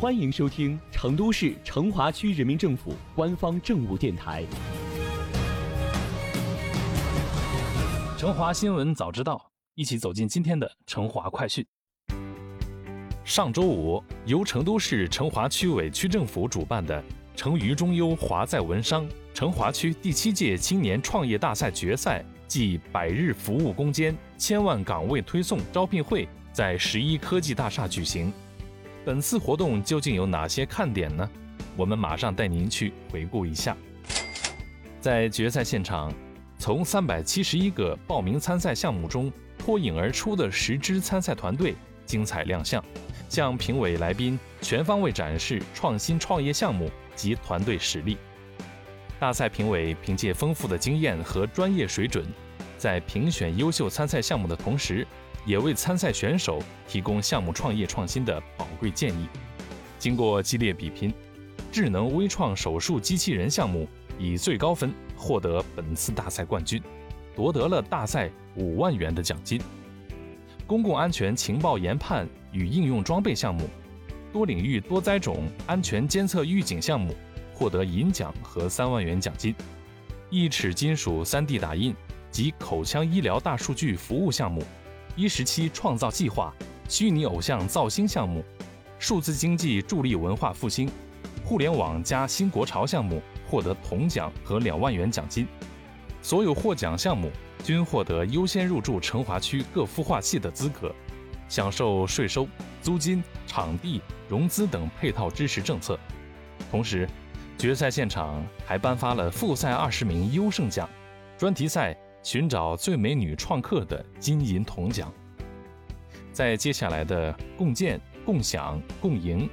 欢迎收听成都市成华区人民政府官方政务电台《成华新闻早知道》，一起走进今天的成华快讯。上周五，由成都市成华区委区政府主办的“成渝中优华在文商”成华区第七届青年创业大赛决赛暨百日服务攻坚千万岗位推送招聘会在十一科技大厦举行。本次活动究竟有哪些看点呢？我们马上带您去回顾一下。在决赛现场，从三百七十一个报名参赛项目中脱颖而出的十支参赛团队精彩亮相，向评委来宾全方位展示创新创业项目及团队实力。大赛评委凭借丰富的经验和专业水准，在评选优秀参赛项目的同时，也为参赛选手提供项目创业创新的宝贵建议。经过激烈比拼，智能微创手术机器人项目以最高分获得本次大赛冠军，夺得了大赛五万元的奖金。公共安全情报研判与应用装备项目、多领域多灾种安全监测预警项目获得银奖和三万元奖金。一齿金属 3D 打印及口腔医疗大数据服务项目。一十七创造计划、虚拟偶像造星项目、数字经济助力文化复兴、互联网加新国潮项目获得铜奖和两万元奖金。所有获奖项目均获得优先入驻成华区各孵化器的资格，享受税收、租金、场地、融资等配套支持政策。同时，决赛现场还颁发了复赛二十名优胜奖，专题赛。寻找最美女创客的金银铜奖。在接下来的共建、共享、共赢，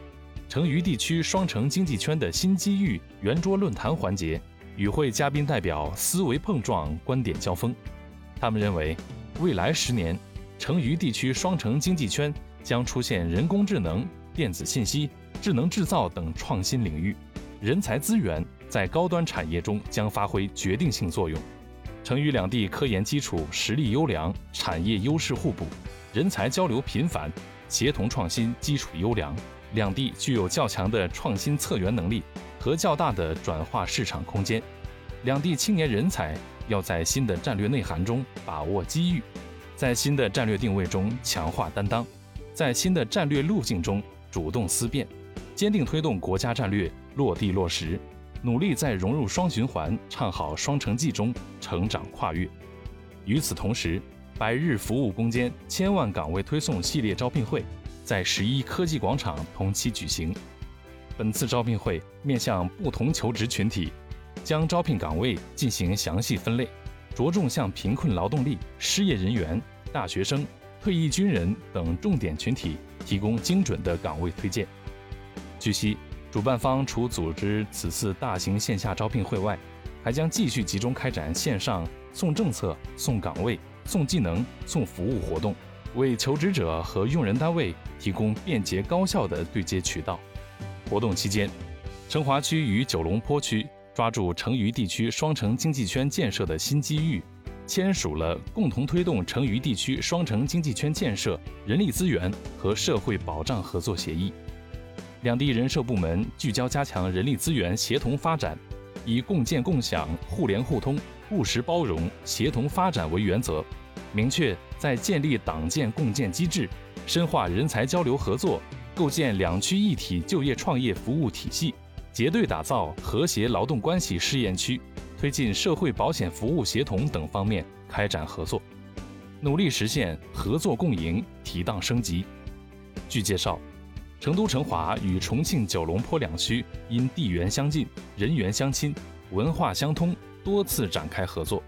成渝地区双城经济圈的新机遇圆桌论坛环节，与会嘉宾代表思维碰撞、观点交锋。他们认为，未来十年，成渝地区双城经济圈将出现人工智能、电子信息、智能制造等创新领域，人才资源在高端产业中将发挥决定性作用。成渝两地科研基础实力优良，产业优势互补，人才交流频繁，协同创新基础优良。两地具有较强的创新策源能力和较大的转化市场空间。两地青年人才要在新的战略内涵中把握机遇，在新的战略定位中强化担当，在新的战略路径中主动思辨，坚定推动国家战略落地落实。努力在融入双循环、唱好双城记中成长跨越。与此同时，百日服务攻坚、千万岗位推送系列招聘会在十一科技广场同期举行。本次招聘会面向不同求职群体，将招聘岗位进行详细分类，着重向贫困劳动力、失业人员、大学生、退役军人等重点群体提供精准的岗位推荐。据悉。主办方除组织此次大型线下招聘会外，还将继续集中开展线上送政策、送岗位、送技能、送服务活动，为求职者和用人单位提供便捷高效的对接渠道。活动期间，成华区与九龙坡区抓住成渝地区双城经济圈建设的新机遇，签署了共同推动成渝地区双城经济圈建设人力资源和社会保障合作协议。两地人社部门聚焦加强人力资源协同发展，以共建共享、互联互通、务实包容、协同发展为原则，明确在建立党建共建机制、深化人才交流合作、构建两区一体就业创业服务体系、结对打造和谐劳动关系试验区、推进社会保险服务协同等方面开展合作，努力实现合作共赢、提档升级。据介绍。成都成华与重庆九龙坡两区因地缘相近、人员相亲、文化相通，多次展开合作。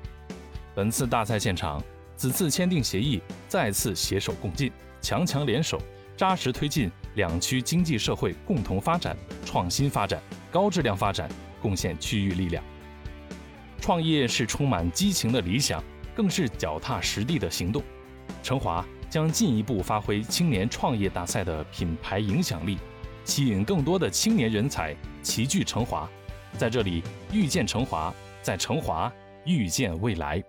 本次大赛现场，此次签订协议，再次携手共进，强强联手，扎实推进两区经济社会共同发展、创新发展、高质量发展，贡献区域力量。创业是充满激情的理想，更是脚踏实地的行动。成华。将进一步发挥青年创业大赛的品牌影响力，吸引更多的青年人才齐聚成华，在这里遇见成华，在成华遇见未来。